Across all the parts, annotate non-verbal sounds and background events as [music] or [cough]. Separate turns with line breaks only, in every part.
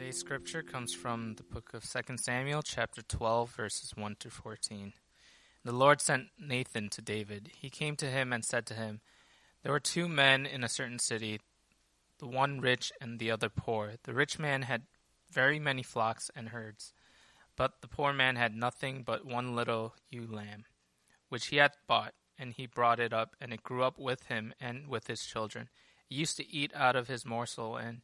Today's scripture comes from the book of 2 Samuel, chapter 12, verses 1 to 14. The Lord sent Nathan to David. He came to him and said to him, There were two men in a certain city, the one rich and the other poor. The rich man had very many flocks and herds, but the poor man had nothing but one little ewe lamb, which he had bought, and he brought it up, and it grew up with him and with his children. It used to eat out of his morsel and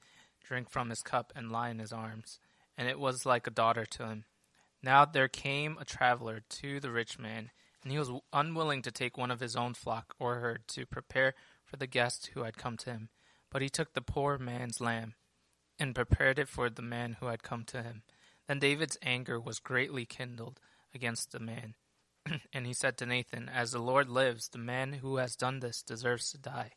drink from his cup, and lie in his arms, and it was like a daughter to him. Now there came a traveler to the rich man, and he was unwilling to take one of his own flock or herd to prepare for the guest who had come to him. But he took the poor man's lamb, and prepared it for the man who had come to him. Then David's anger was greatly kindled against the man. [clears throat] and he said to Nathan, As the Lord lives, the man who has done this deserves to die.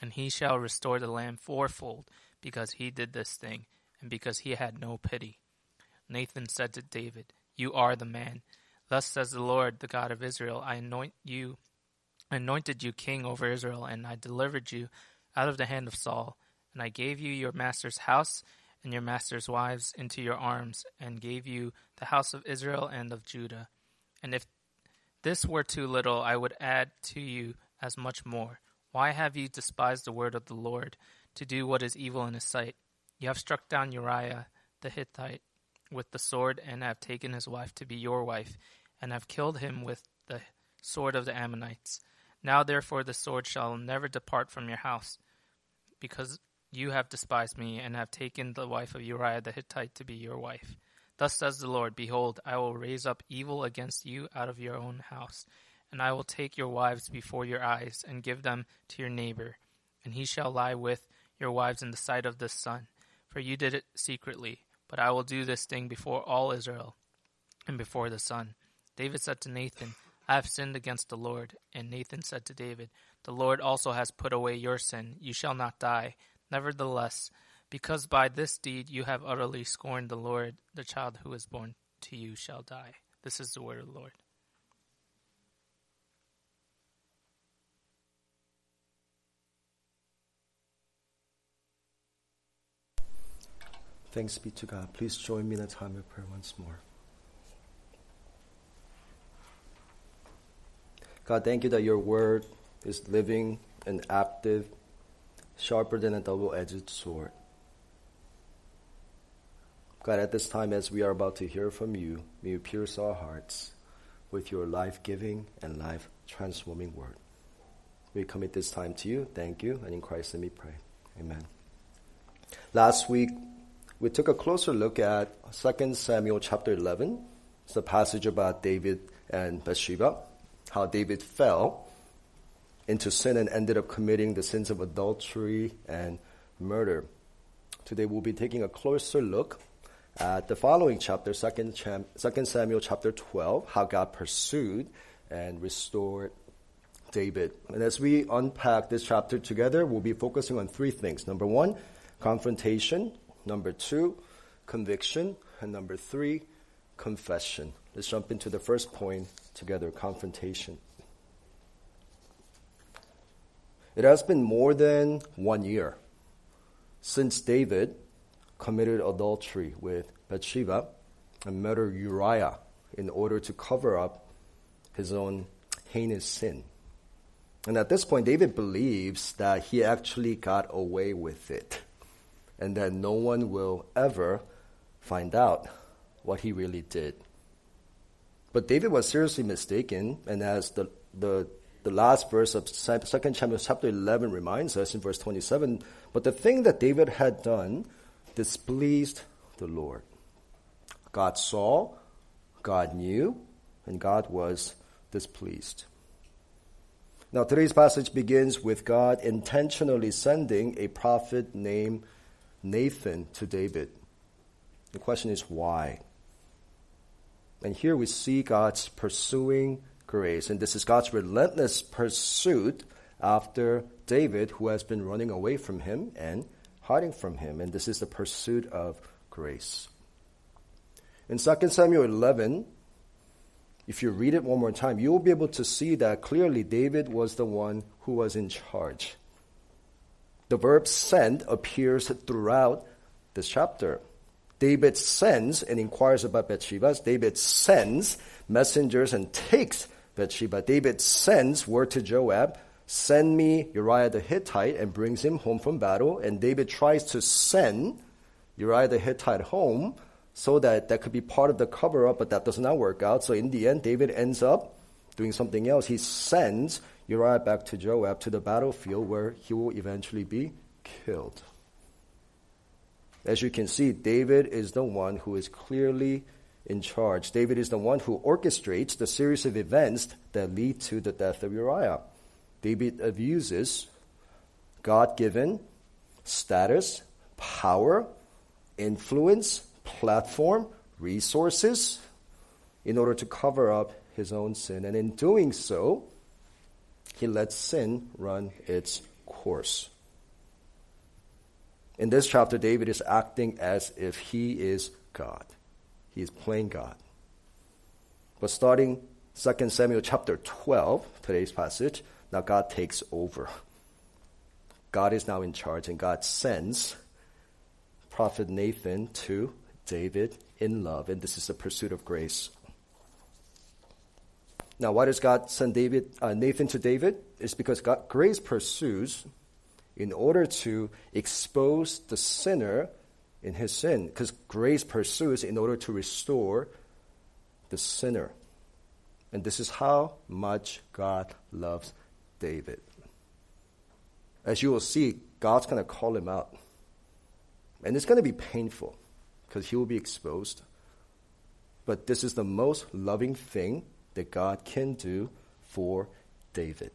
And he shall restore the lamb fourfold because he did this thing, and because he had no pity. Nathan said to David, You are the man. Thus says the Lord, the God of Israel, I anoint you, anointed you king over Israel, and I delivered you out of the hand of Saul, and I gave you your master's house and your master's wives into your arms, and gave you the house of Israel and of Judah. And if this were too little, I would add to you as much more. Why have you despised the word of the Lord? To do what is evil in his sight. You have struck down Uriah the Hittite with the sword, and have taken his wife to be your wife, and have killed him with the sword of the Ammonites. Now therefore the sword shall never depart from your house, because you have despised me, and have taken the wife of Uriah the Hittite to be your wife. Thus says the Lord Behold, I will raise up evil against you out of your own house, and I will take your wives before your eyes, and give them to your neighbor, and he shall lie with your wives in the sight of the sun, for you did it secretly. But I will do this thing before all Israel and before the sun. David said to Nathan, I have sinned against the Lord. And Nathan said to David, The Lord also has put away your sin. You shall not die. Nevertheless, because by this deed you have utterly scorned the Lord, the child who is born to you shall die. This is the word of the Lord.
Thanks be to God. Please join me in a time of prayer once more. God, thank you that your word is living and active, sharper than a double edged sword. God, at this time, as we are about to hear from you, may you pierce our hearts with your life giving and life transforming word. We commit this time to you. Thank you. And in Christ, let me pray. Amen. Last week, we took a closer look at 2 Samuel chapter 11. It's a passage about David and Bathsheba, how David fell into sin and ended up committing the sins of adultery and murder. Today we'll be taking a closer look at the following chapter, 2 Samuel chapter 12, how God pursued and restored David. And as we unpack this chapter together, we'll be focusing on three things. Number one, confrontation. Number two, conviction. And number three, confession. Let's jump into the first point together confrontation. It has been more than one year since David committed adultery with Bathsheba and murdered Uriah in order to cover up his own heinous sin. And at this point, David believes that he actually got away with it and that no one will ever find out what he really did. But David was seriously mistaken, and as the, the, the last verse of 2 Samuel chapter 11 reminds us in verse 27, but the thing that David had done displeased the Lord. God saw, God knew, and God was displeased. Now, today's passage begins with God intentionally sending a prophet named Nathan to David. The question is why? And here we see God's pursuing grace. And this is God's relentless pursuit after David, who has been running away from him and hiding from him. And this is the pursuit of grace. In 2 Samuel 11, if you read it one more time, you will be able to see that clearly David was the one who was in charge. The verb send appears throughout this chapter. David sends and inquires about Bathsheba. David sends messengers and takes Bathsheba. David sends word to Joab, send me Uriah the Hittite, and brings him home from battle. And David tries to send Uriah the Hittite home so that that could be part of the cover up, but that does not work out. So in the end, David ends up doing something else. He sends Uriah back to Joab to the battlefield where he will eventually be killed. As you can see, David is the one who is clearly in charge. David is the one who orchestrates the series of events that lead to the death of Uriah. David abuses God given status, power, influence, platform, resources in order to cover up his own sin. And in doing so, he lets sin run its course. In this chapter, David is acting as if he is God. He is playing God. But starting 2 Samuel chapter 12, today's passage, now God takes over. God is now in charge, and God sends prophet Nathan to David in love, and this is the pursuit of grace. Now, why does God send David, uh, Nathan to David? It's because God, grace pursues in order to expose the sinner in his sin, because grace pursues in order to restore the sinner. And this is how much God loves David. As you will see, God's going to call him out. And it's going to be painful because he will be exposed. But this is the most loving thing that God can do for David.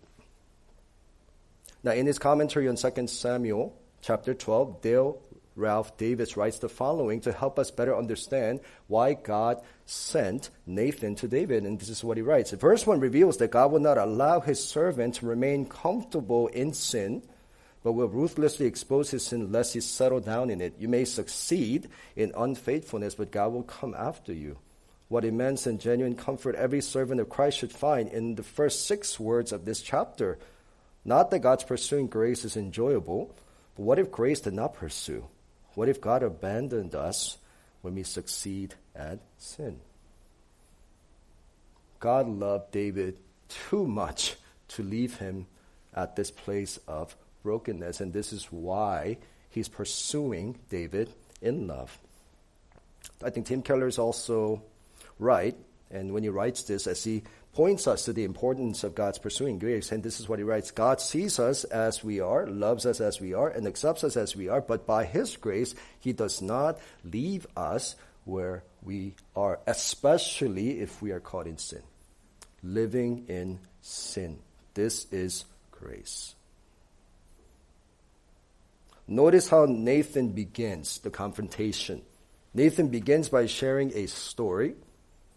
Now, in his commentary on 2 Samuel chapter 12, Dale Ralph Davis writes the following to help us better understand why God sent Nathan to David. And this is what he writes. The verse 1 reveals that God will not allow his servant to remain comfortable in sin, but will ruthlessly expose his sin lest he settle down in it. You may succeed in unfaithfulness, but God will come after you. What immense and genuine comfort every servant of Christ should find in the first six words of this chapter. Not that God's pursuing grace is enjoyable, but what if grace did not pursue? What if God abandoned us when we succeed at sin? God loved David too much to leave him at this place of brokenness, and this is why he's pursuing David in love. I think Tim Keller is also right, and when he writes this, as he points us to the importance of God's pursuing grace. And this is what he writes God sees us as we are, loves us as we are, and accepts us as we are, but by his grace, he does not leave us where we are, especially if we are caught in sin. Living in sin. This is grace. Notice how Nathan begins the confrontation. Nathan begins by sharing a story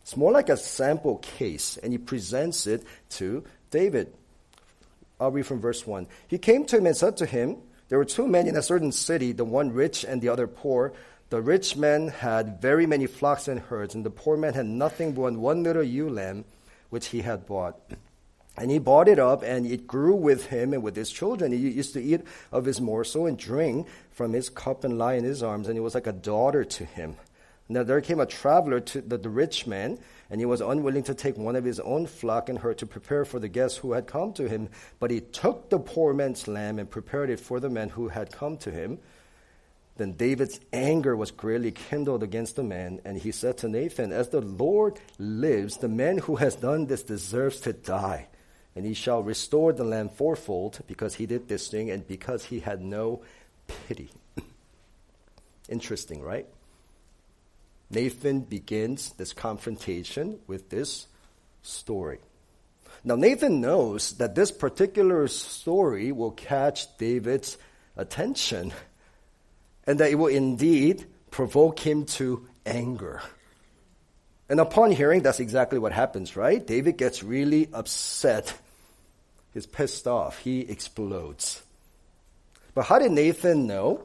it's more like a sample case, and he presents it to David. I'll read from verse 1. He came to him and said to him, There were two men in a certain city, the one rich and the other poor. The rich man had very many flocks and herds, and the poor man had nothing but one little ewe lamb which he had bought. And he bought it up, and it grew with him and with his children. He used to eat of his morsel and drink from his cup and lie in his arms, and it was like a daughter to him. Now there came a traveler to the, the, rich man, and he was unwilling to take one of his own flock and herd to prepare for the guests who had come to him. But he took the poor man's lamb and prepared it for the men who had come to him. Then David's anger was greatly kindled against the man, and he said to Nathan, As the Lord lives, the man who has done this deserves to die. And he shall restore the lamb fourfold because he did this thing and because he had no pity. [laughs] Interesting, right? Nathan begins this confrontation with this story. Now, Nathan knows that this particular story will catch David's attention and that it will indeed provoke him to anger. And upon hearing, that's exactly what happens, right? David gets really upset. He's pissed off. He explodes. But how did Nathan know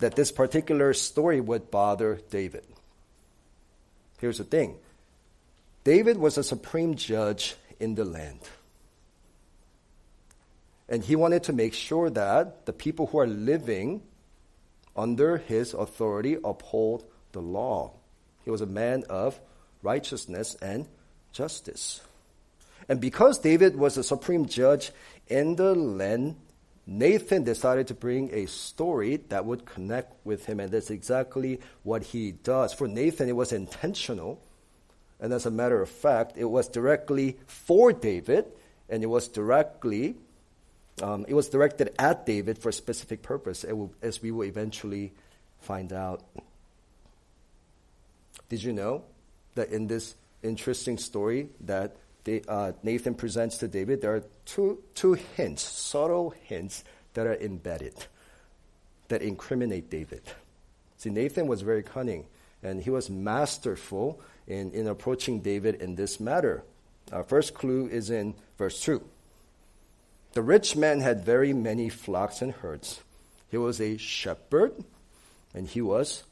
that this particular story would bother David? Here's the thing David was a supreme judge in the land. And he wanted to make sure that the people who are living under his authority uphold the law. He was a man of righteousness and justice. And because David was a supreme judge in the land, Nathan decided to bring a story that would connect with him, and that's exactly what he does. For Nathan, it was intentional, and as a matter of fact, it was directly for David, and it was directly, um, it was directed at David for a specific purpose, as we will eventually find out. Did you know that in this interesting story that uh, Nathan presents to David, there are two, two hints, subtle hints that are embedded that incriminate David. See, Nathan was very cunning and he was masterful in, in approaching David in this matter. Our first clue is in verse 2. The rich man had very many flocks and herds. He was a shepherd and he was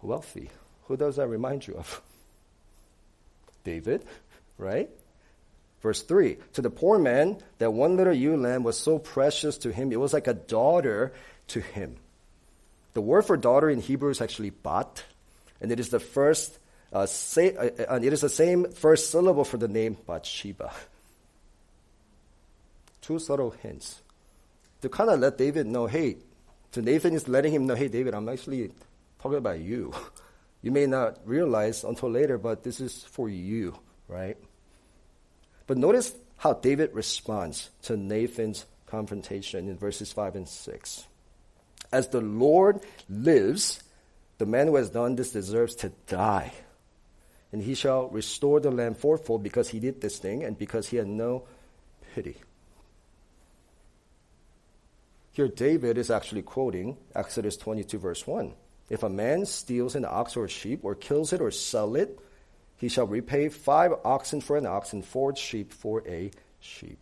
wealthy. Who does that remind you of? David, right? Verse 3 To the poor man, that one little ewe lamb was so precious to him, it was like a daughter to him. The word for daughter in Hebrew is actually bat, and it is the first, uh, say, uh, uh, and it is the same first syllable for the name Bathsheba. Two subtle hints to kind of let David know, hey, to Nathan is letting him know, hey, David, I'm actually talking about you. [laughs] You may not realize until later, but this is for you, right? But notice how David responds to Nathan's confrontation in verses 5 and 6. As the Lord lives, the man who has done this deserves to die. And he shall restore the land fourfold because he did this thing and because he had no pity. Here, David is actually quoting Exodus 22, verse 1. If a man steals an ox or a sheep, or kills it or sell it, he shall repay five oxen for an ox and four sheep for a sheep.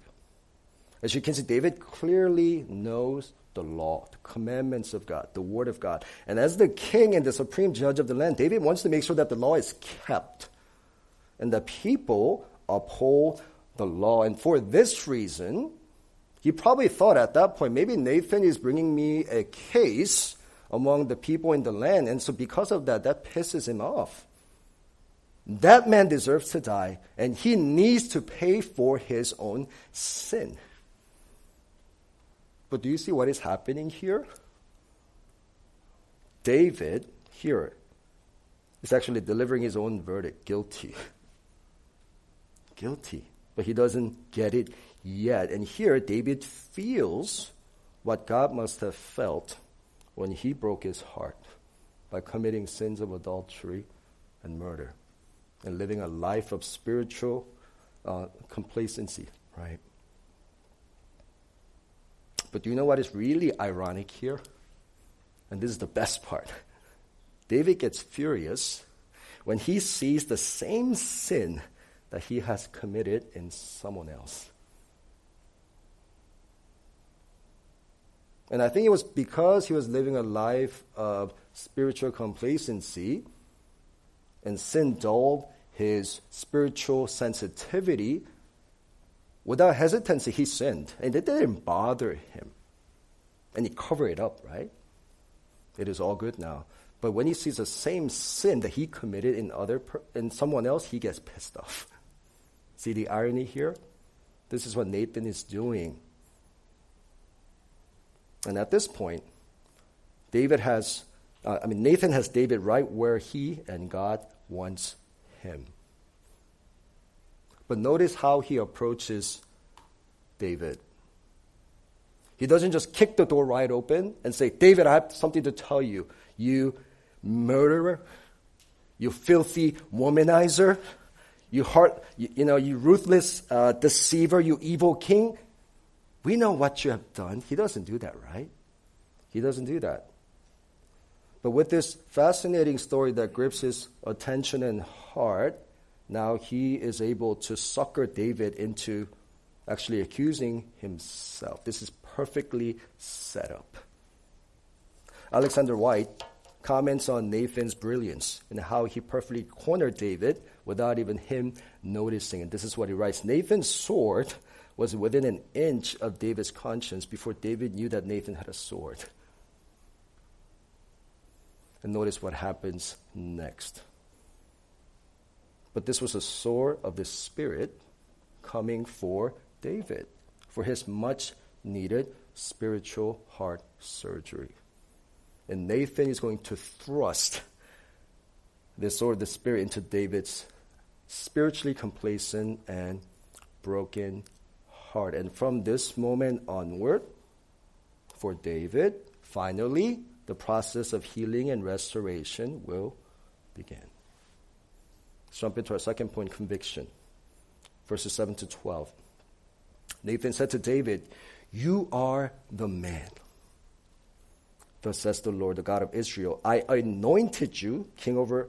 As you can see, David clearly knows the law, the commandments of God, the word of God. And as the king and the supreme judge of the land, David wants to make sure that the law is kept and the people uphold the law. And for this reason, he probably thought at that point, maybe Nathan is bringing me a case among the people in the land. And so because of that, that pisses him off. That man deserves to die, and he needs to pay for his own sin. But do you see what is happening here? David, here, is actually delivering his own verdict guilty. [laughs] guilty. But he doesn't get it yet. And here, David feels what God must have felt when he broke his heart by committing sins of adultery and murder and living a life of spiritual uh, complacency, right? But do you know what is really ironic here? And this is the best part. [laughs] David gets furious when he sees the same sin that he has committed in someone else. And I think it was because he was living a life of spiritual complacency and sin dulled his spiritual sensitivity, without hesitancy, he sinned. And it didn't bother him. And he covered it up, right? It is all good now. But when he sees the same sin that he committed in other per- in someone else, he gets pissed off. [laughs] See the irony here? This is what Nathan is doing. And at this point, David has, uh, I mean, Nathan has David right where he and God wants him. But notice how he approaches David. He doesn't just kick the door right open and say, David, I have something to tell you. You murderer, you filthy womanizer, you heart, you, you know, you ruthless uh, deceiver, you evil king. We know what you have done. He doesn't do that, right? He doesn't do that. But with this fascinating story that grips his attention and heart, now he is able to sucker David into actually accusing himself. This is perfectly set up. Alexander Whyte comments on Nathan's brilliance and how he perfectly cornered David without even him noticing. And this is what he writes Nathan's sword was within an inch of David's conscience before David knew that Nathan had a sword. And notice what happens next. But this was a sword of the Spirit coming for David, for his much needed spiritual heart surgery. And Nathan is going to thrust this sword of the Spirit into David's spiritually complacent and broken heart. And from this moment onward, for David, finally, the process of healing and restoration will begin. Let's jump into our second point conviction, verses 7 to 12. Nathan said to David, You are the man. Thus says the Lord, the God of Israel I anointed you king over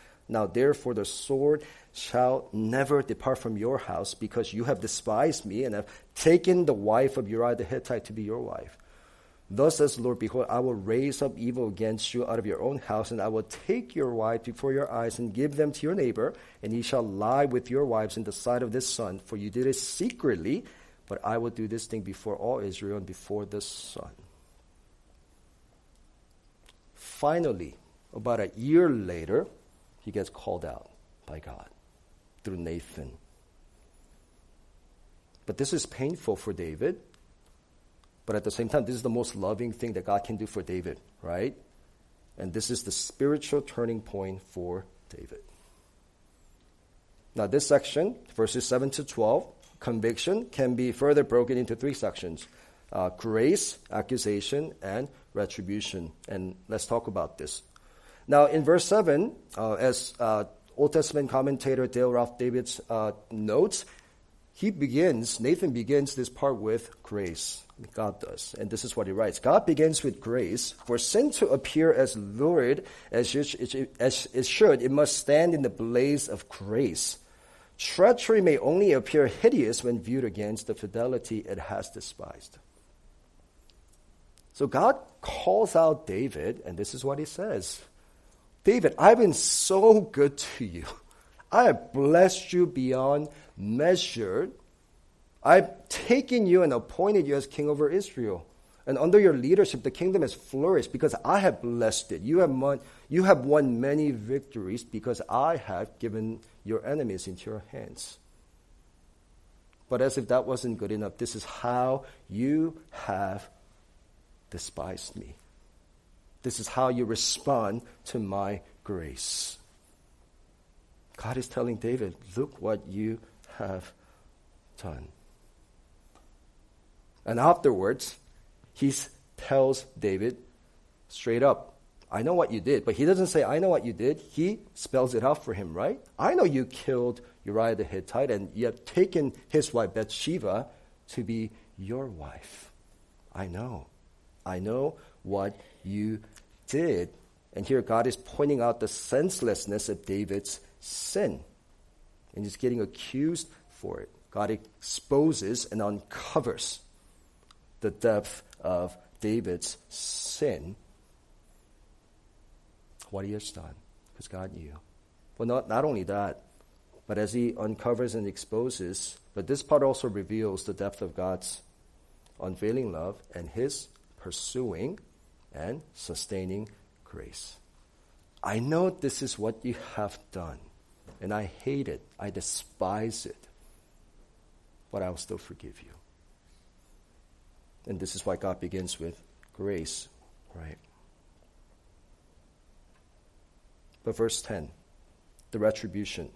Now therefore the sword shall never depart from your house, because you have despised me and have taken the wife of Uriah the Hittite to be your wife. Thus says the Lord, Behold, I will raise up evil against you out of your own house, and I will take your wife before your eyes and give them to your neighbor, and he shall lie with your wives in the sight of this sun, for you did it secretly, but I will do this thing before all Israel and before the sun. Finally, about a year later, he gets called out by God through Nathan. But this is painful for David. But at the same time, this is the most loving thing that God can do for David, right? And this is the spiritual turning point for David. Now, this section, verses 7 to 12, conviction, can be further broken into three sections uh, grace, accusation, and retribution. And let's talk about this. Now, in verse 7, uh, as uh, Old Testament commentator Dale Ralph Davis uh, notes, he begins, Nathan begins this part with grace. God does. And this is what he writes God begins with grace. For sin to appear as lurid as it should, it must stand in the blaze of grace. Treachery may only appear hideous when viewed against the fidelity it has despised. So God calls out David, and this is what he says David, I've been so good to you. I have blessed you beyond measure. I've taken you and appointed you as king over Israel. And under your leadership, the kingdom has flourished because I have blessed it. You have, won, you have won many victories because I have given your enemies into your hands. But as if that wasn't good enough, this is how you have despised me. This is how you respond to my grace. God is telling David, look what you have done. And afterwards, he tells David straight up, I know what you did. But he doesn't say, I know what you did. He spells it out for him, right? I know you killed Uriah the Hittite and you have taken his wife Bathsheba to be your wife. I know. I know what you did. And here God is pointing out the senselessness of David's sin. And he's getting accused for it. God exposes and uncovers the depth of David's sin. What he has done, because God knew. Well, not, not only that, but as he uncovers and exposes, but this part also reveals the depth of God's unfailing love and his pursuing and sustaining grace. I know this is what you have done, and I hate it, I despise it, but I will still forgive you. And this is why God begins with grace, right? But verse 10, the retribution.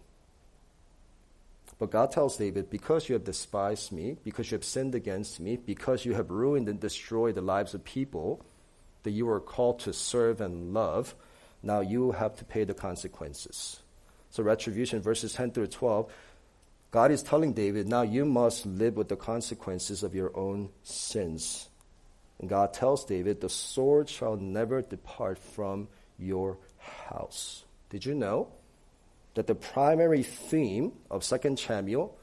But God tells David, Because you have despised me, because you have sinned against me, because you have ruined and destroyed the lives of people that you were called to serve and love, now you have to pay the consequences. So, retribution, verses 10 through 12, God is telling David, now you must live with the consequences of your own sins. And God tells David, the sword shall never depart from your house. Did you know that the primary theme of 2 Samuel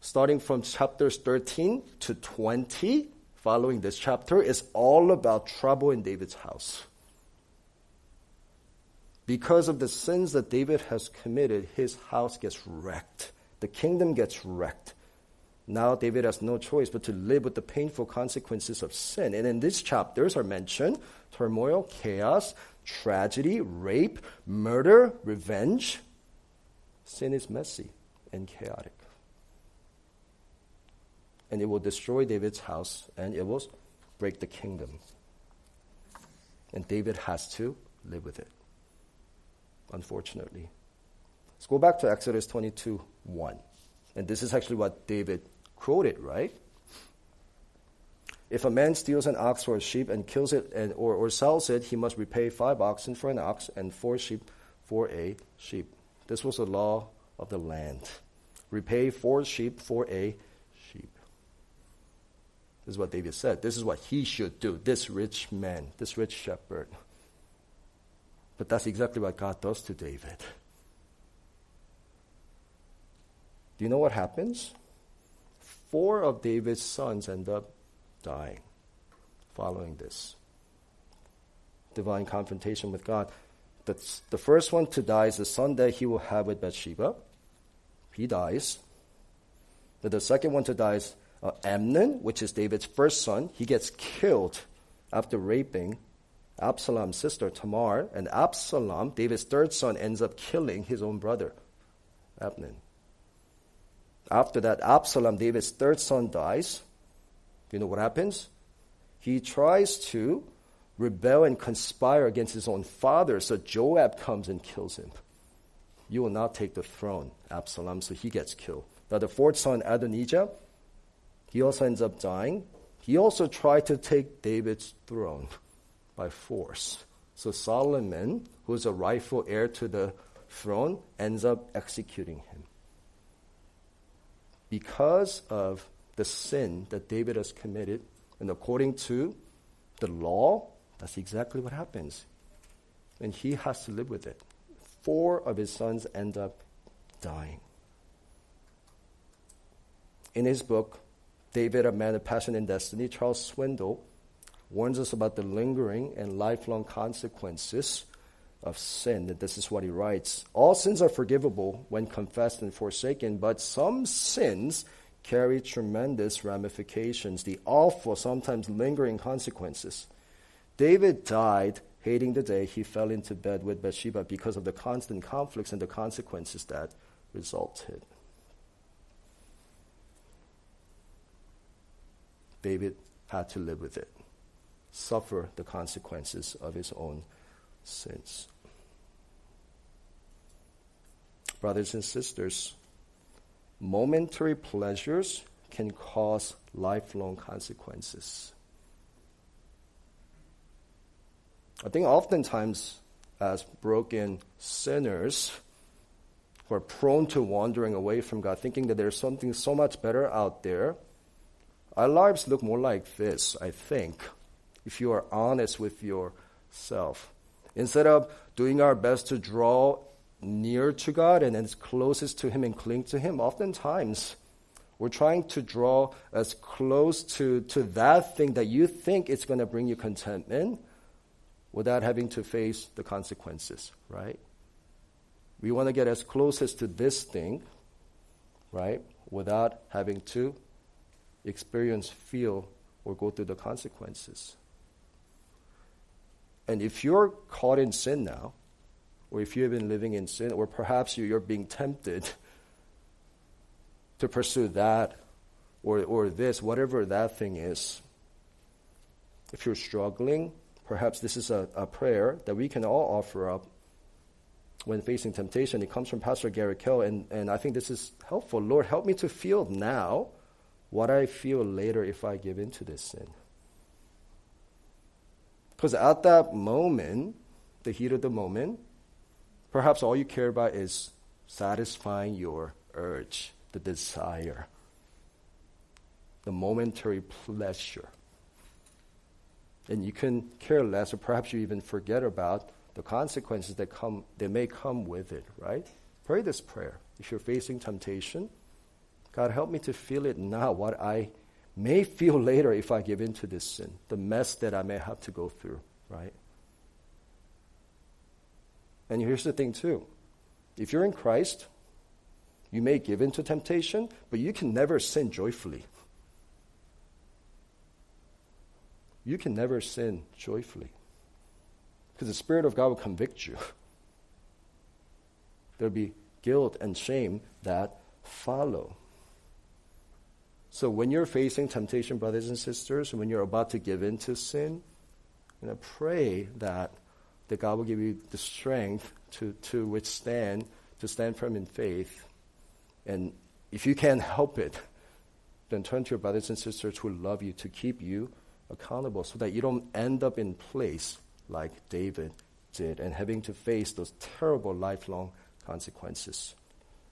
starting from chapters 13 to 20, following this chapter, is all about trouble in David's house. Because of the sins that David has committed, his house gets wrecked. The kingdom gets wrecked. Now David has no choice but to live with the painful consequences of sin. And in these chapters are mentioned turmoil, chaos, tragedy, rape, murder, revenge. Sin is messy and chaotic. And it will destroy David's house and it will break the kingdom. And David has to live with it, unfortunately. Let's go back to Exodus 22 1. And this is actually what David quoted, right? If a man steals an ox or a sheep and kills it and, or, or sells it, he must repay five oxen for an ox and four sheep for a sheep. This was the law of the land. Repay four sheep for a. This is what David said. This is what he should do, this rich man, this rich shepherd. But that's exactly what God does to David. Do you know what happens? Four of David's sons end up dying following this divine confrontation with God. The, the first one to die is the son that he will have with Bathsheba. He dies. But the second one to die is uh, Amnon, which is David's first son. He gets killed after raping Absalom's sister Tamar. And Absalom, David's third son, ends up killing his own brother, Amnon. After that, Absalom, David's third son, dies. You know what happens? He tries to rebel and conspire against his own father, so Joab comes and kills him. You will not take the throne, Absalom, so he gets killed. Now, the fourth son, Adonijah, he also ends up dying. He also tried to take David's throne by force. So Solomon, who's a rightful heir to the throne, ends up executing him because of the sin that David has committed, and according to the law, that's exactly what happens. And he has to live with it. Four of his sons end up dying. In his book, David, A Man of Passion and Destiny, Charles Swindoll warns us about the lingering and lifelong consequences of sin. And this is what he writes All sins are forgivable when confessed and forsaken, but some sins carry tremendous ramifications, the awful, sometimes lingering consequences. David died hating the day he fell into bed with Bathsheba because of the constant conflicts and the consequences that resulted. David had to live with it, suffer the consequences of his own sins brothers and sisters, momentary pleasures can cause lifelong consequences. I think oftentimes, as broken sinners who are prone to wandering away from God, thinking that there's something so much better out there, our lives look more like this, I think, if you are honest with yourself. Instead of doing our best to draw near to God and as closest to Him and cling to Him, oftentimes we're trying to draw as close to, to that thing that you think is going to bring you contentment without having to face the consequences, right? We want to get as closest to this thing, right, without having to experience, feel, or go through the consequences. And if you're caught in sin now, or if you have been living in sin, or perhaps you're being tempted [laughs] to pursue that or, or this, whatever that thing is. If you're struggling, perhaps this is a, a prayer that we can all offer up when facing temptation. It comes from Pastor Gary Kell, and, and I think this is helpful. Lord, help me to feel now what I feel later if I give in to this sin. Because at that moment, the heat of the moment, Perhaps all you care about is satisfying your urge, the desire, the momentary pleasure. And you can care less, or perhaps you even forget about the consequences that come that may come with it, right? Pray this prayer. If you're facing temptation, God, help me to feel it now, what I may feel later if I give in to this sin, the mess that I may have to go through, right? And here's the thing, too. If you're in Christ, you may give in to temptation, but you can never sin joyfully. You can never sin joyfully. Because the Spirit of God will convict you. [laughs] There'll be guilt and shame that follow. So when you're facing temptation, brothers and sisters, when you're about to give in to sin, you know, pray that, that God will give you the strength to, to withstand, to stand firm in faith. And if you can't help it, then turn to your brothers and sisters who love you to keep you accountable so that you don't end up in place like David did and having to face those terrible lifelong consequences.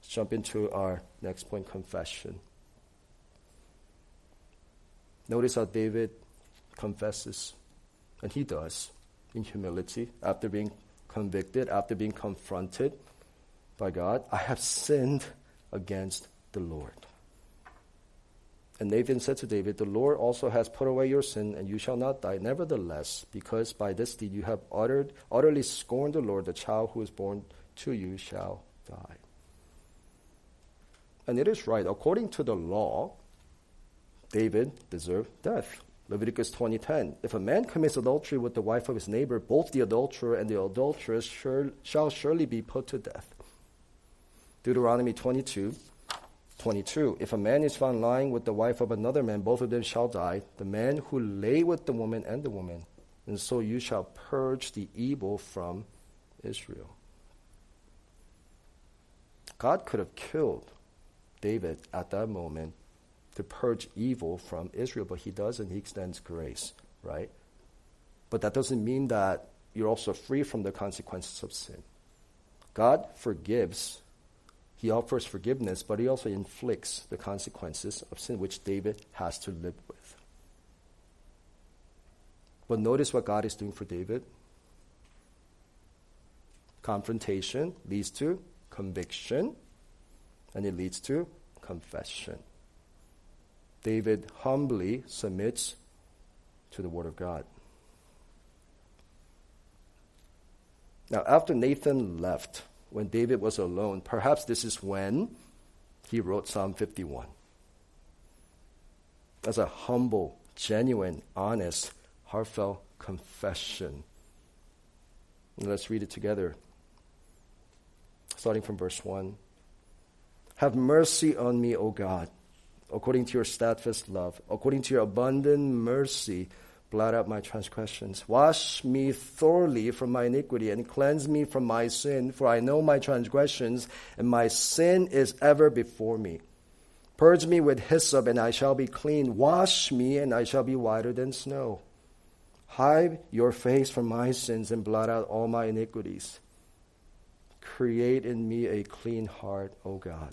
Let's jump into our next point confession. Notice how David confesses, and he does in humility after being convicted, after being confronted by God. I have sinned against the Lord. And Nathan said to David, The Lord also has put away your sin, and you shall not die. Nevertheless, because by this deed you have uttered, utterly scorned the Lord, the child who is born to you shall die. And it is right. According to the law, David deserved death. Leviticus 20:10. If a man commits adultery with the wife of his neighbor, both the adulterer and the adulteress shall surely be put to death. Deuteronomy 22 22. If a man is found lying with the wife of another man, both of them shall die, the man who lay with the woman and the woman. And so you shall purge the evil from Israel. God could have killed David at that moment to purge evil from Israel, but he doesn't. He extends grace, right? But that doesn't mean that you're also free from the consequences of sin. God forgives he offers forgiveness, but he also inflicts the consequences of sin, which David has to live with. But notice what God is doing for David. Confrontation leads to conviction, and it leads to confession. David humbly submits to the Word of God. Now, after Nathan left, when David was alone. Perhaps this is when he wrote Psalm 51. As a humble, genuine, honest, heartfelt confession. And let's read it together. Starting from verse 1. Have mercy on me, O God, according to your steadfast love, according to your abundant mercy blot out my transgressions. Wash me thoroughly from my iniquity and cleanse me from my sin, for I know my transgressions, and my sin is ever before me. Purge me with hyssop, and I shall be clean. Wash me, and I shall be whiter than snow. Hide your face from my sins and blot out all my iniquities. Create in me a clean heart, O God,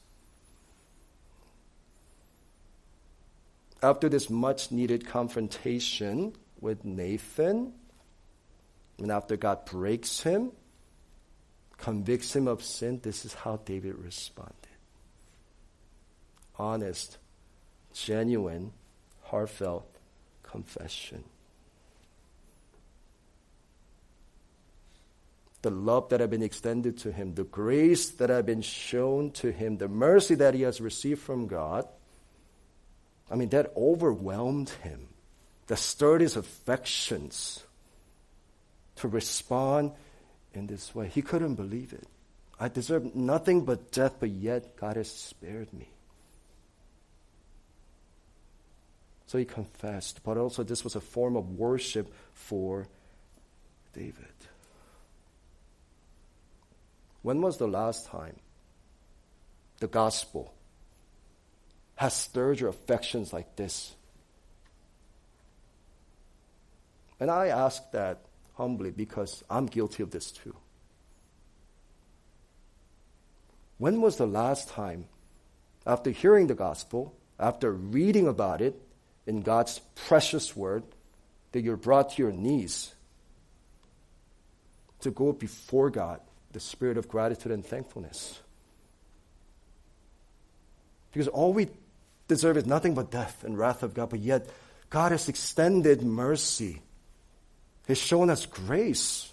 After this much needed confrontation with Nathan, and after God breaks him, convicts him of sin, this is how David responded honest, genuine, heartfelt confession. The love that had been extended to him, the grace that had been shown to him, the mercy that he has received from God I mean, that overwhelmed him. That stirred his affections to respond in this way. He couldn't believe it. I deserve nothing but death, but yet God has spared me. So he confessed, but also this was a form of worship for David. When was the last time the gospel has stirred your affections like this? And I ask that humbly because I'm guilty of this too. When was the last time, after hearing the gospel, after reading about it in God's precious word, that you're brought to your knees to go before God, the spirit of gratitude and thankfulness? Because all we deserve is nothing but death and wrath of God, but yet God has extended mercy. He's shown us grace.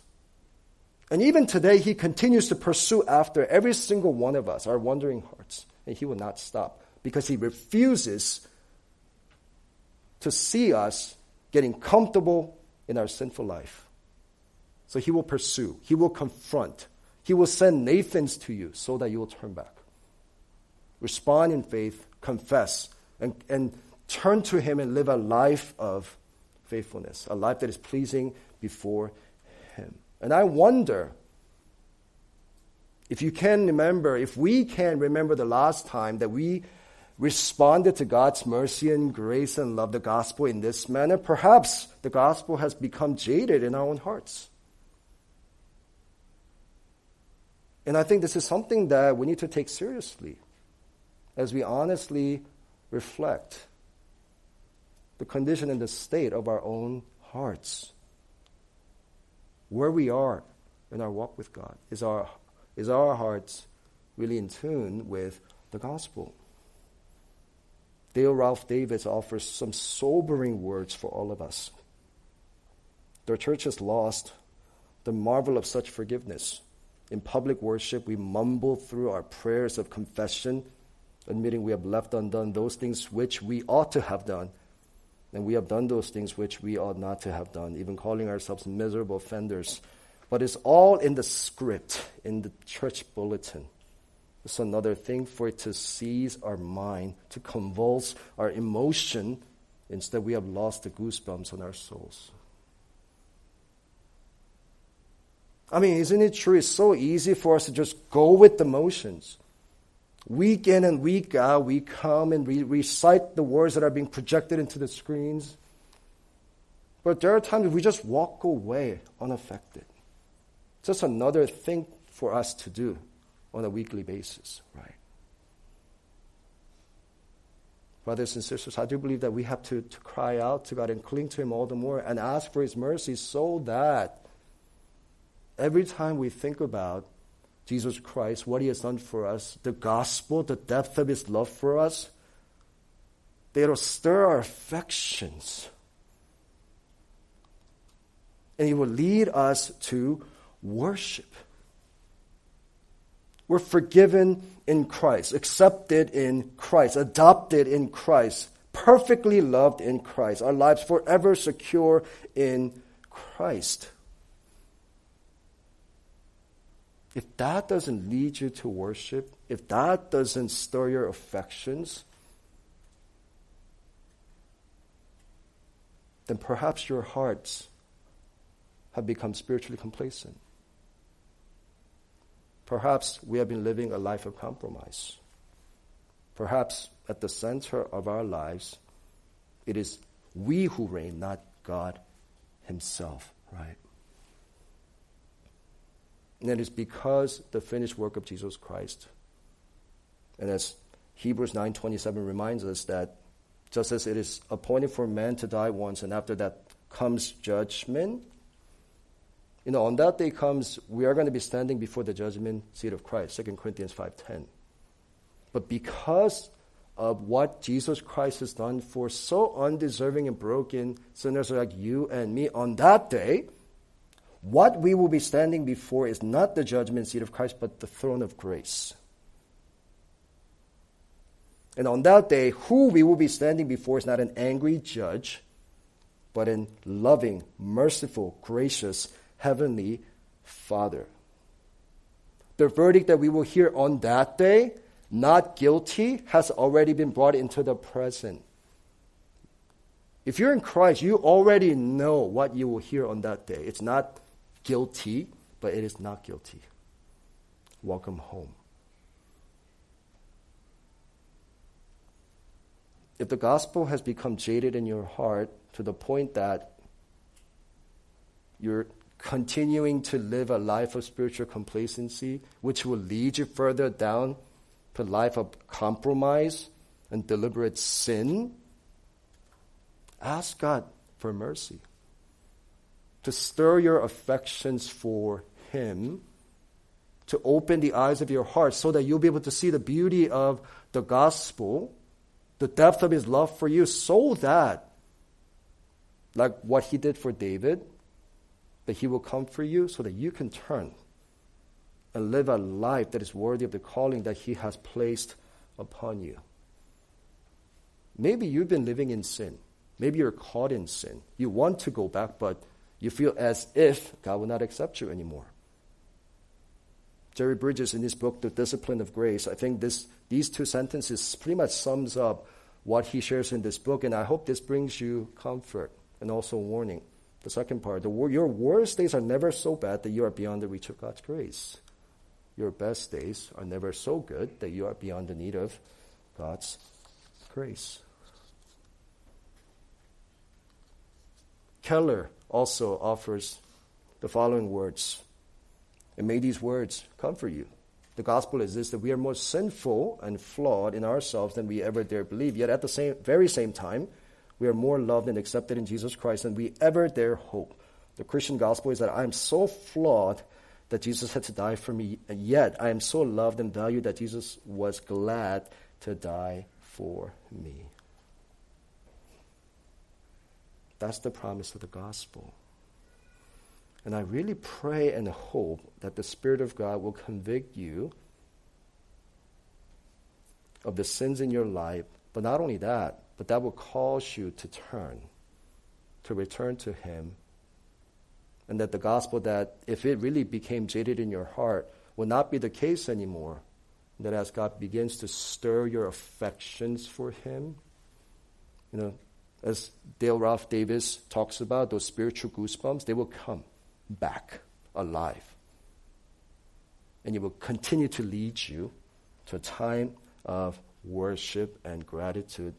And even today, He continues to pursue after every single one of us, our wandering hearts, and He will not stop because He refuses to see us getting comfortable in our sinful life. So He will pursue, He will confront, He will send Nathans to you so that you will turn back. Respond in faith, confess, and, and turn to Him and live a life of faithfulness, a life that is pleasing before Him. And I wonder if you can remember, if we can remember the last time that we responded to God's mercy and grace and love the gospel in this manner, perhaps the gospel has become jaded in our own hearts. And I think this is something that we need to take seriously as we honestly reflect the condition and the state of our own hearts. Where we are in our walk with God. Is our, is our hearts really in tune with the gospel? Dale Ralph Davis offers some sobering words for all of us. The church has lost the marvel of such forgiveness. In public worship, we mumble through our prayers of confession admitting we have left undone those things which we ought to have done, and we have done those things which we ought not to have done, even calling ourselves miserable offenders. But it's all in the script, in the church bulletin. It's another thing for it to seize our mind, to convulse our emotion. Instead, we have lost the goosebumps on our souls. I mean, isn't it true? It's so easy for us to just go with the motions. Week in and week out, we come and we recite the words that are being projected into the screens. But there are times we just walk away unaffected. Just another thing for us to do on a weekly basis, right? Brothers and sisters, I do believe that we have to, to cry out to God and cling to Him all the more and ask for His mercy so that every time we think about Jesus Christ, what he has done for us, the gospel, the depth of his love for us, they will stir our affections. And he will lead us to worship. We're forgiven in Christ, accepted in Christ, adopted in Christ, perfectly loved in Christ, our lives forever secure in Christ. If that doesn't lead you to worship, if that doesn't stir your affections, then perhaps your hearts have become spiritually complacent. Perhaps we have been living a life of compromise. Perhaps at the center of our lives, it is we who reign, not God Himself, right? And it is because the finished work of Jesus Christ. And as Hebrews 9:27 reminds us that just as it is appointed for man to die once and after that comes judgment, you know, on that day comes we are going to be standing before the judgment seat of Christ, 2 Corinthians 5:10. But because of what Jesus Christ has done for so undeserving and broken sinners like you and me on that day, what we will be standing before is not the judgment seat of Christ, but the throne of grace. And on that day, who we will be standing before is not an angry judge, but an loving, merciful, gracious, heavenly Father. The verdict that we will hear on that day, not guilty, has already been brought into the present. If you're in Christ, you already know what you will hear on that day. It's not guilty, but it is not guilty. Welcome home. if the gospel has become jaded in your heart to the point that you're continuing to live a life of spiritual complacency, which will lead you further down to a life of compromise and deliberate sin, ask God for mercy. To stir your affections for Him, to open the eyes of your heart so that you'll be able to see the beauty of the gospel, the depth of His love for you, so that, like what He did for David, that He will come for you so that you can turn and live a life that is worthy of the calling that He has placed upon you. Maybe you've been living in sin. Maybe you're caught in sin. You want to go back, but you feel as if God will not accept you anymore. Jerry Bridges, in his book, The Discipline of Grace, I think this, these two sentences pretty much sums up what he shares in this book, and I hope this brings you comfort and also warning. The second part, the, your worst days are never so bad that you are beyond the reach of God's grace. Your best days are never so good that you are beyond the need of God's grace. Keller also offers the following words. And may these words comfort you. The gospel is this that we are more sinful and flawed in ourselves than we ever dare believe. Yet at the same, very same time, we are more loved and accepted in Jesus Christ than we ever dare hope. The Christian gospel is that I am so flawed that Jesus had to die for me, yet I am so loved and valued that Jesus was glad to die for me. That's the promise of the gospel. And I really pray and hope that the Spirit of God will convict you of the sins in your life, but not only that, but that will cause you to turn, to return to Him. And that the gospel, that if it really became jaded in your heart, will not be the case anymore. That as God begins to stir your affections for Him, you know, as Dale Ralph Davis talks about, those spiritual goosebumps, they will come back alive. And it will continue to lead you to a time of worship and gratitude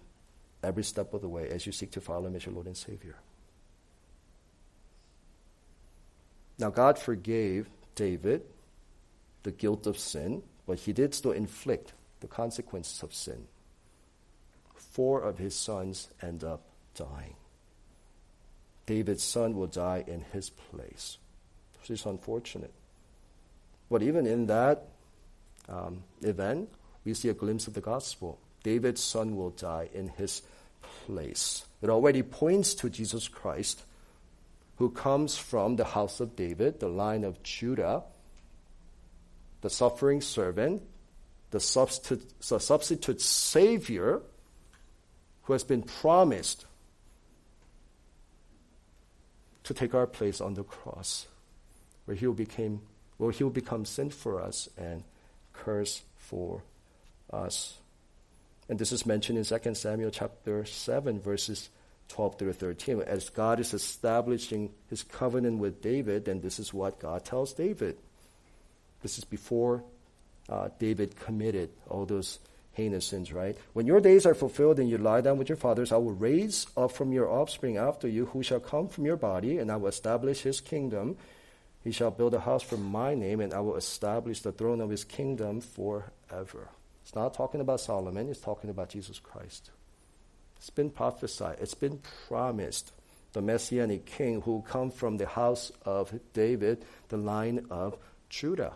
every step of the way as you seek to follow Him as your Lord and Savior. Now, God forgave David the guilt of sin, but He did still inflict the consequences of sin. Four of his sons end up dying. David's son will die in his place. Which is unfortunate. But even in that um, event, we see a glimpse of the gospel. David's son will die in his place. It already points to Jesus Christ, who comes from the house of David, the line of Judah, the suffering servant, the substitute, the substitute Savior who has been promised to take our place on the cross, where he will become, where he will become sin for us and curse for us. And this is mentioned in 2 Samuel chapter 7, verses 12 through 13. As God is establishing his covenant with David, and this is what God tells David. This is before uh, David committed all those heinous sins, right? When your days are fulfilled and you lie down with your fathers, I will raise up from your offspring after you, who shall come from your body, and I will establish his kingdom. He shall build a house for my name, and I will establish the throne of his kingdom forever. It's not talking about Solomon, it's talking about Jesus Christ. It's been prophesied, it's been promised. The Messianic king who come from the house of David, the line of Judah,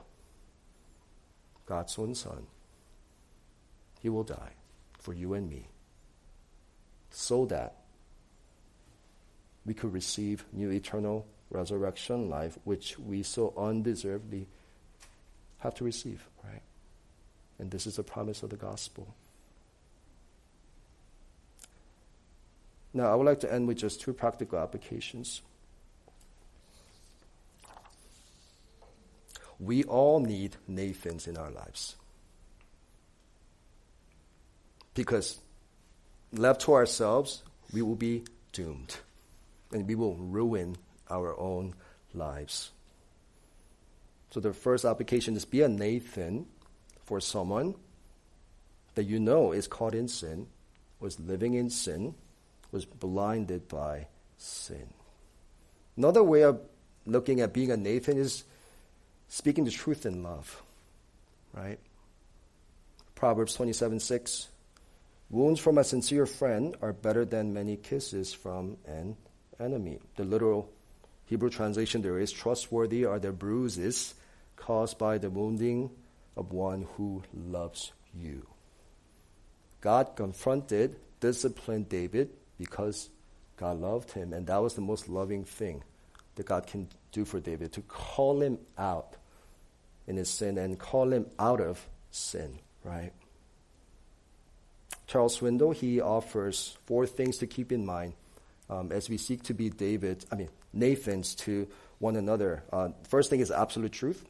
God's own son. He will die for you and me so that we could receive new eternal resurrection life, which we so undeservedly have to receive, right? And this is the promise of the gospel. Now, I would like to end with just two practical applications. We all need Nathans in our lives. Because left to ourselves, we will be doomed and we will ruin our own lives. So, the first application is be a Nathan for someone that you know is caught in sin was living in sin, was blinded by sin. Another way of looking at being a Nathan is speaking the truth in love, right? Proverbs 27 6. Wounds from a sincere friend are better than many kisses from an enemy. The literal Hebrew translation there is trustworthy are the bruises caused by the wounding of one who loves you. God confronted, disciplined David because God loved him, and that was the most loving thing that God can do for David to call him out in his sin and call him out of sin, right? Charles Swindoll, he offers four things to keep in mind um, as we seek to be David, I mean, Nathans to one another. Uh, first thing is absolute truth.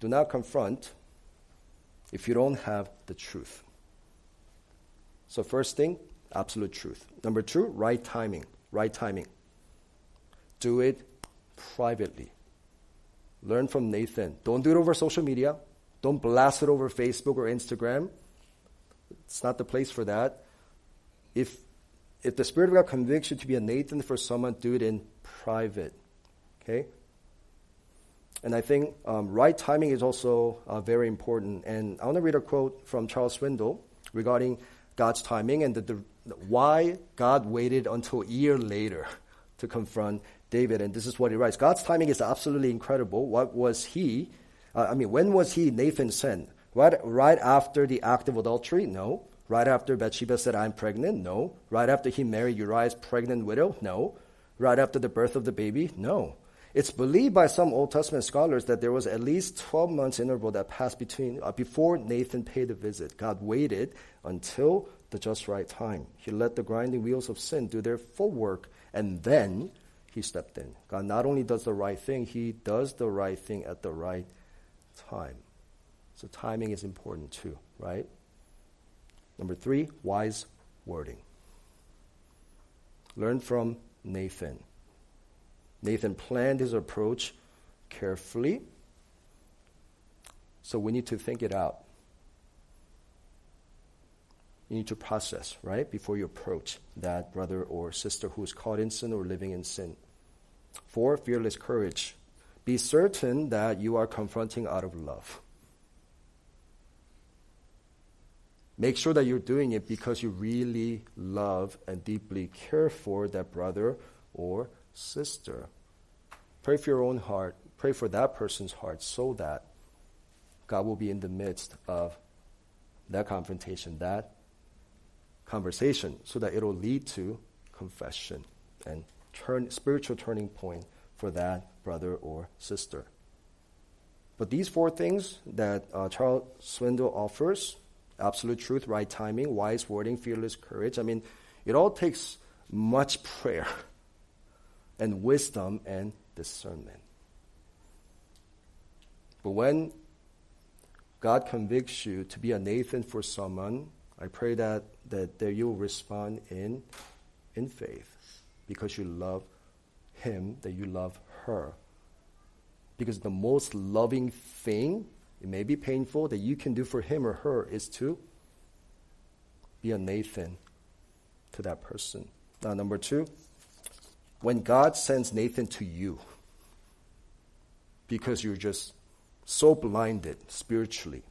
Do not confront if you don't have the truth. So, first thing, absolute truth. Number two, right timing. Right timing. Do it privately. Learn from Nathan. Don't do it over social media. Don't blast it over Facebook or Instagram. It's not the place for that. If if the Spirit of God convicts you to be a Nathan for someone, do it in private. Okay? And I think um, right timing is also uh, very important. And I want to read a quote from Charles Swindoll regarding God's timing and the, the, why God waited until a year later [laughs] to confront David. And this is what he writes God's timing is absolutely incredible. What was he? Uh, I mean, when was he Nathan sent? Right, right after the act of adultery? No. Right after Bathsheba said, I'm pregnant? No. Right after he married Uriah's pregnant widow? No. Right after the birth of the baby? No. It's believed by some Old Testament scholars that there was at least 12 months interval that passed between uh, before Nathan paid a visit. God waited until the just right time. He let the grinding wheels of sin do their full work, and then he stepped in. God not only does the right thing, he does the right thing at the right time. So timing is important too, right? Number three, wise wording. Learn from Nathan. Nathan planned his approach carefully, so we need to think it out. You need to process, right, before you approach that brother or sister who is caught in sin or living in sin. Four, fearless courage. Be certain that you are confronting out of love. Make sure that you're doing it because you really love and deeply care for that brother or sister. Pray for your own heart. Pray for that person's heart so that God will be in the midst of that confrontation, that conversation, so that it'll lead to confession and turn, spiritual turning point for that brother or sister. But these four things that uh, Charles Swindoll offers absolute truth, right timing, wise wording, fearless courage. I mean, it all takes much [laughs] prayer and wisdom and discernment. But when God convicts you to be a Nathan for someone, I pray that, that, that you'll respond in, in faith because you love him, that you love her. Because the most loving thing it may be painful that you can do for him or her is to be a Nathan to that person. Now, number two, when God sends Nathan to you, because you're just so blinded spiritually,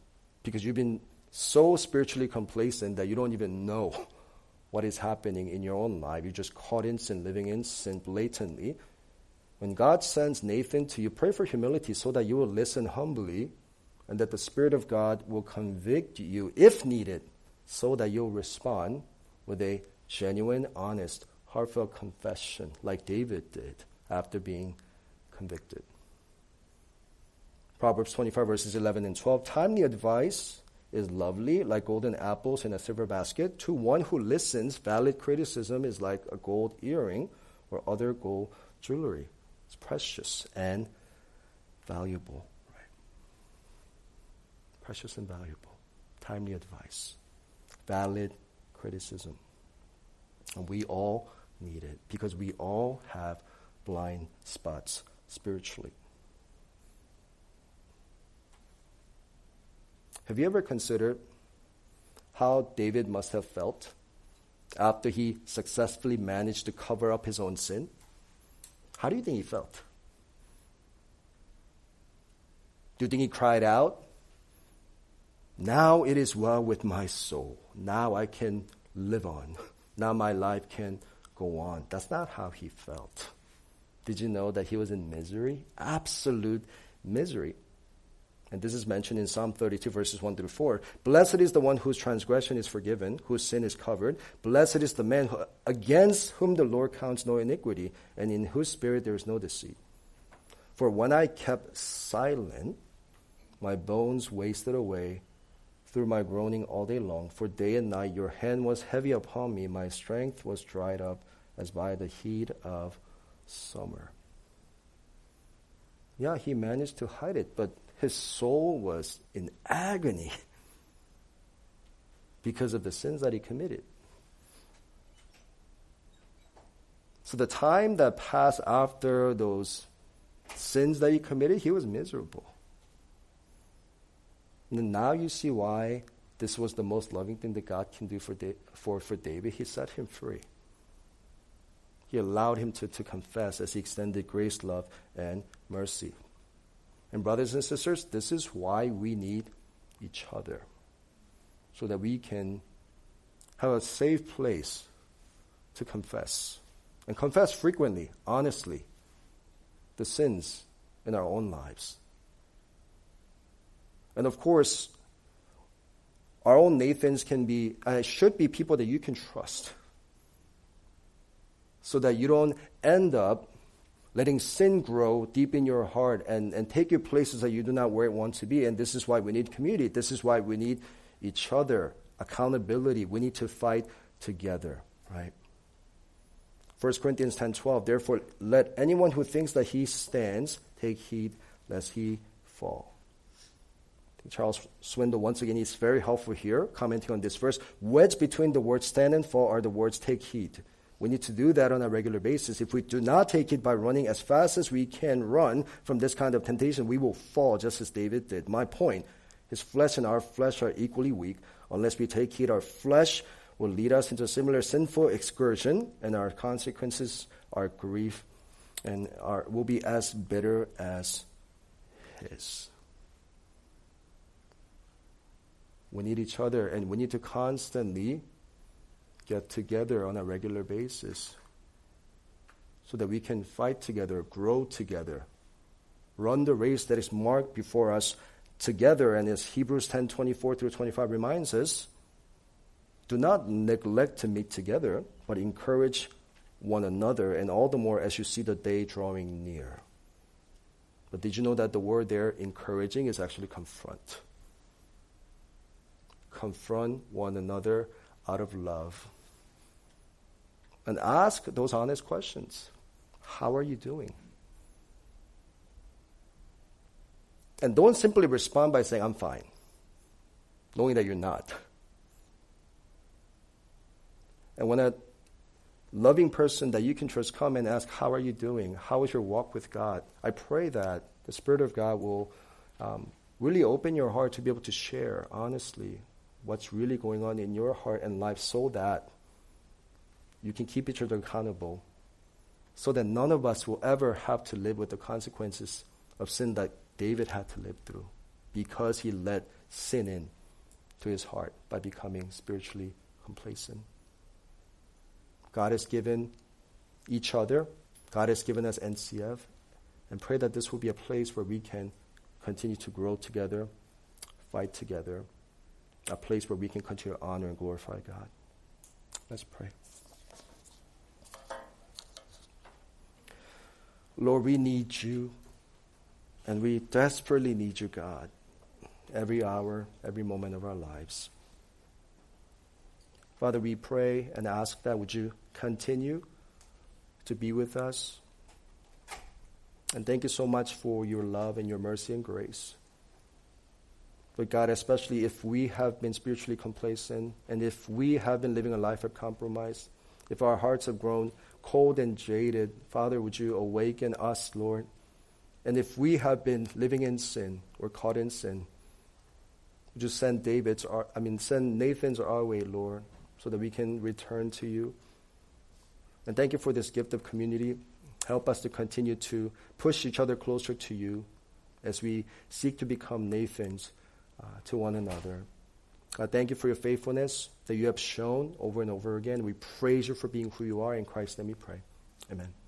because you've been so spiritually complacent that you don't even know what is happening in your own life. You're just caught in sin, living in sin blatantly. When God sends Nathan to you, pray for humility so that you will listen humbly and that the Spirit of God will convict you if needed so that you'll respond with a genuine, honest, heartfelt confession like David did after being convicted. Proverbs 25, verses 11 and 12. Timely advice is lovely, like golden apples in a silver basket. To one who listens, valid criticism is like a gold earring or other gold jewelry. It's precious and valuable precious and valuable. Timely advice, valid criticism. And we all need it because we all have blind spots spiritually. Have you ever considered how David must have felt after he successfully managed to cover up his own sin? How do you think he felt? Do you think he cried out? Now it is well with my soul. Now I can live on. [laughs] Now my life can go on. That's not how he felt. Did you know that he was in misery? Absolute misery. And this is mentioned in Psalm 32, verses 1 through 4. Blessed is the one whose transgression is forgiven, whose sin is covered. Blessed is the man who, against whom the Lord counts no iniquity, and in whose spirit there is no deceit. For when I kept silent, my bones wasted away through my groaning all day long. For day and night your hand was heavy upon me, my strength was dried up as by the heat of summer. Yeah, he managed to hide it, but his soul was in agony [laughs] because of the sins that he committed. So the time that passed after those sins that he committed, he was miserable. And now you see why this was the most loving thing that God can do for, da- for, for David. He set him free. He allowed him to, to confess as he extended grace, love, and mercy. And, brothers and sisters, this is why we need each other so that we can have a safe place to confess and confess frequently, honestly, the sins in our own lives. And of course, our own Nathans can be, uh, should be people that you can trust so that you don't end up letting sin grow deep in your heart and, and take you places that you do not where it want to be. And this is why we need community. This is why we need each other, accountability. We need to fight together, right? 1 Corinthians 10 12. Therefore, let anyone who thinks that he stands take heed lest he fall. Charles Swindoll, once again, is very helpful here, commenting on this verse. Wedged between the words stand and fall are the words take heed. We need to do that on a regular basis. If we do not take it by running as fast as we can run from this kind of temptation, we will fall just as David did. My point his flesh and our flesh are equally weak. Unless we take heed, our flesh will lead us into a similar sinful excursion, and our consequences, our grief, and our, will be as bitter as his. We need each other, and we need to constantly get together on a regular basis so that we can fight together, grow together, run the race that is marked before us together. And as Hebrews 10 24 through 25 reminds us, do not neglect to meet together, but encourage one another, and all the more as you see the day drawing near. But did you know that the word there, encouraging, is actually confront? Confront one another out of love and ask those honest questions. How are you doing? And don't simply respond by saying, I'm fine, knowing that you're not. And when a loving person that you can trust come and ask, How are you doing? How is your walk with God? I pray that the Spirit of God will um, really open your heart to be able to share honestly what's really going on in your heart and life so that you can keep each other accountable so that none of us will ever have to live with the consequences of sin that David had to live through because he let sin in to his heart by becoming spiritually complacent. God has given each other, God has given us NCF, and pray that this will be a place where we can continue to grow together, fight together, a place where we can continue to honor and glorify God. Let's pray. Lord, we need you, and we desperately need you, God, every hour, every moment of our lives. Father, we pray and ask that would you continue to be with us. And thank you so much for your love and your mercy and grace. But God, especially if we have been spiritually complacent and if we have been living a life of compromise, if our hearts have grown cold and jaded, Father, would you awaken us, Lord? And if we have been living in sin or caught in sin, Would you send David's, our, I mean, send Nathan's our way, Lord, so that we can return to you. And thank you for this gift of community. Help us to continue to push each other closer to you as we seek to become Nathans uh, to one another. God, thank you for your faithfulness that you have shown over and over again. We praise you for being who you are. In Christ, name we pray. Amen.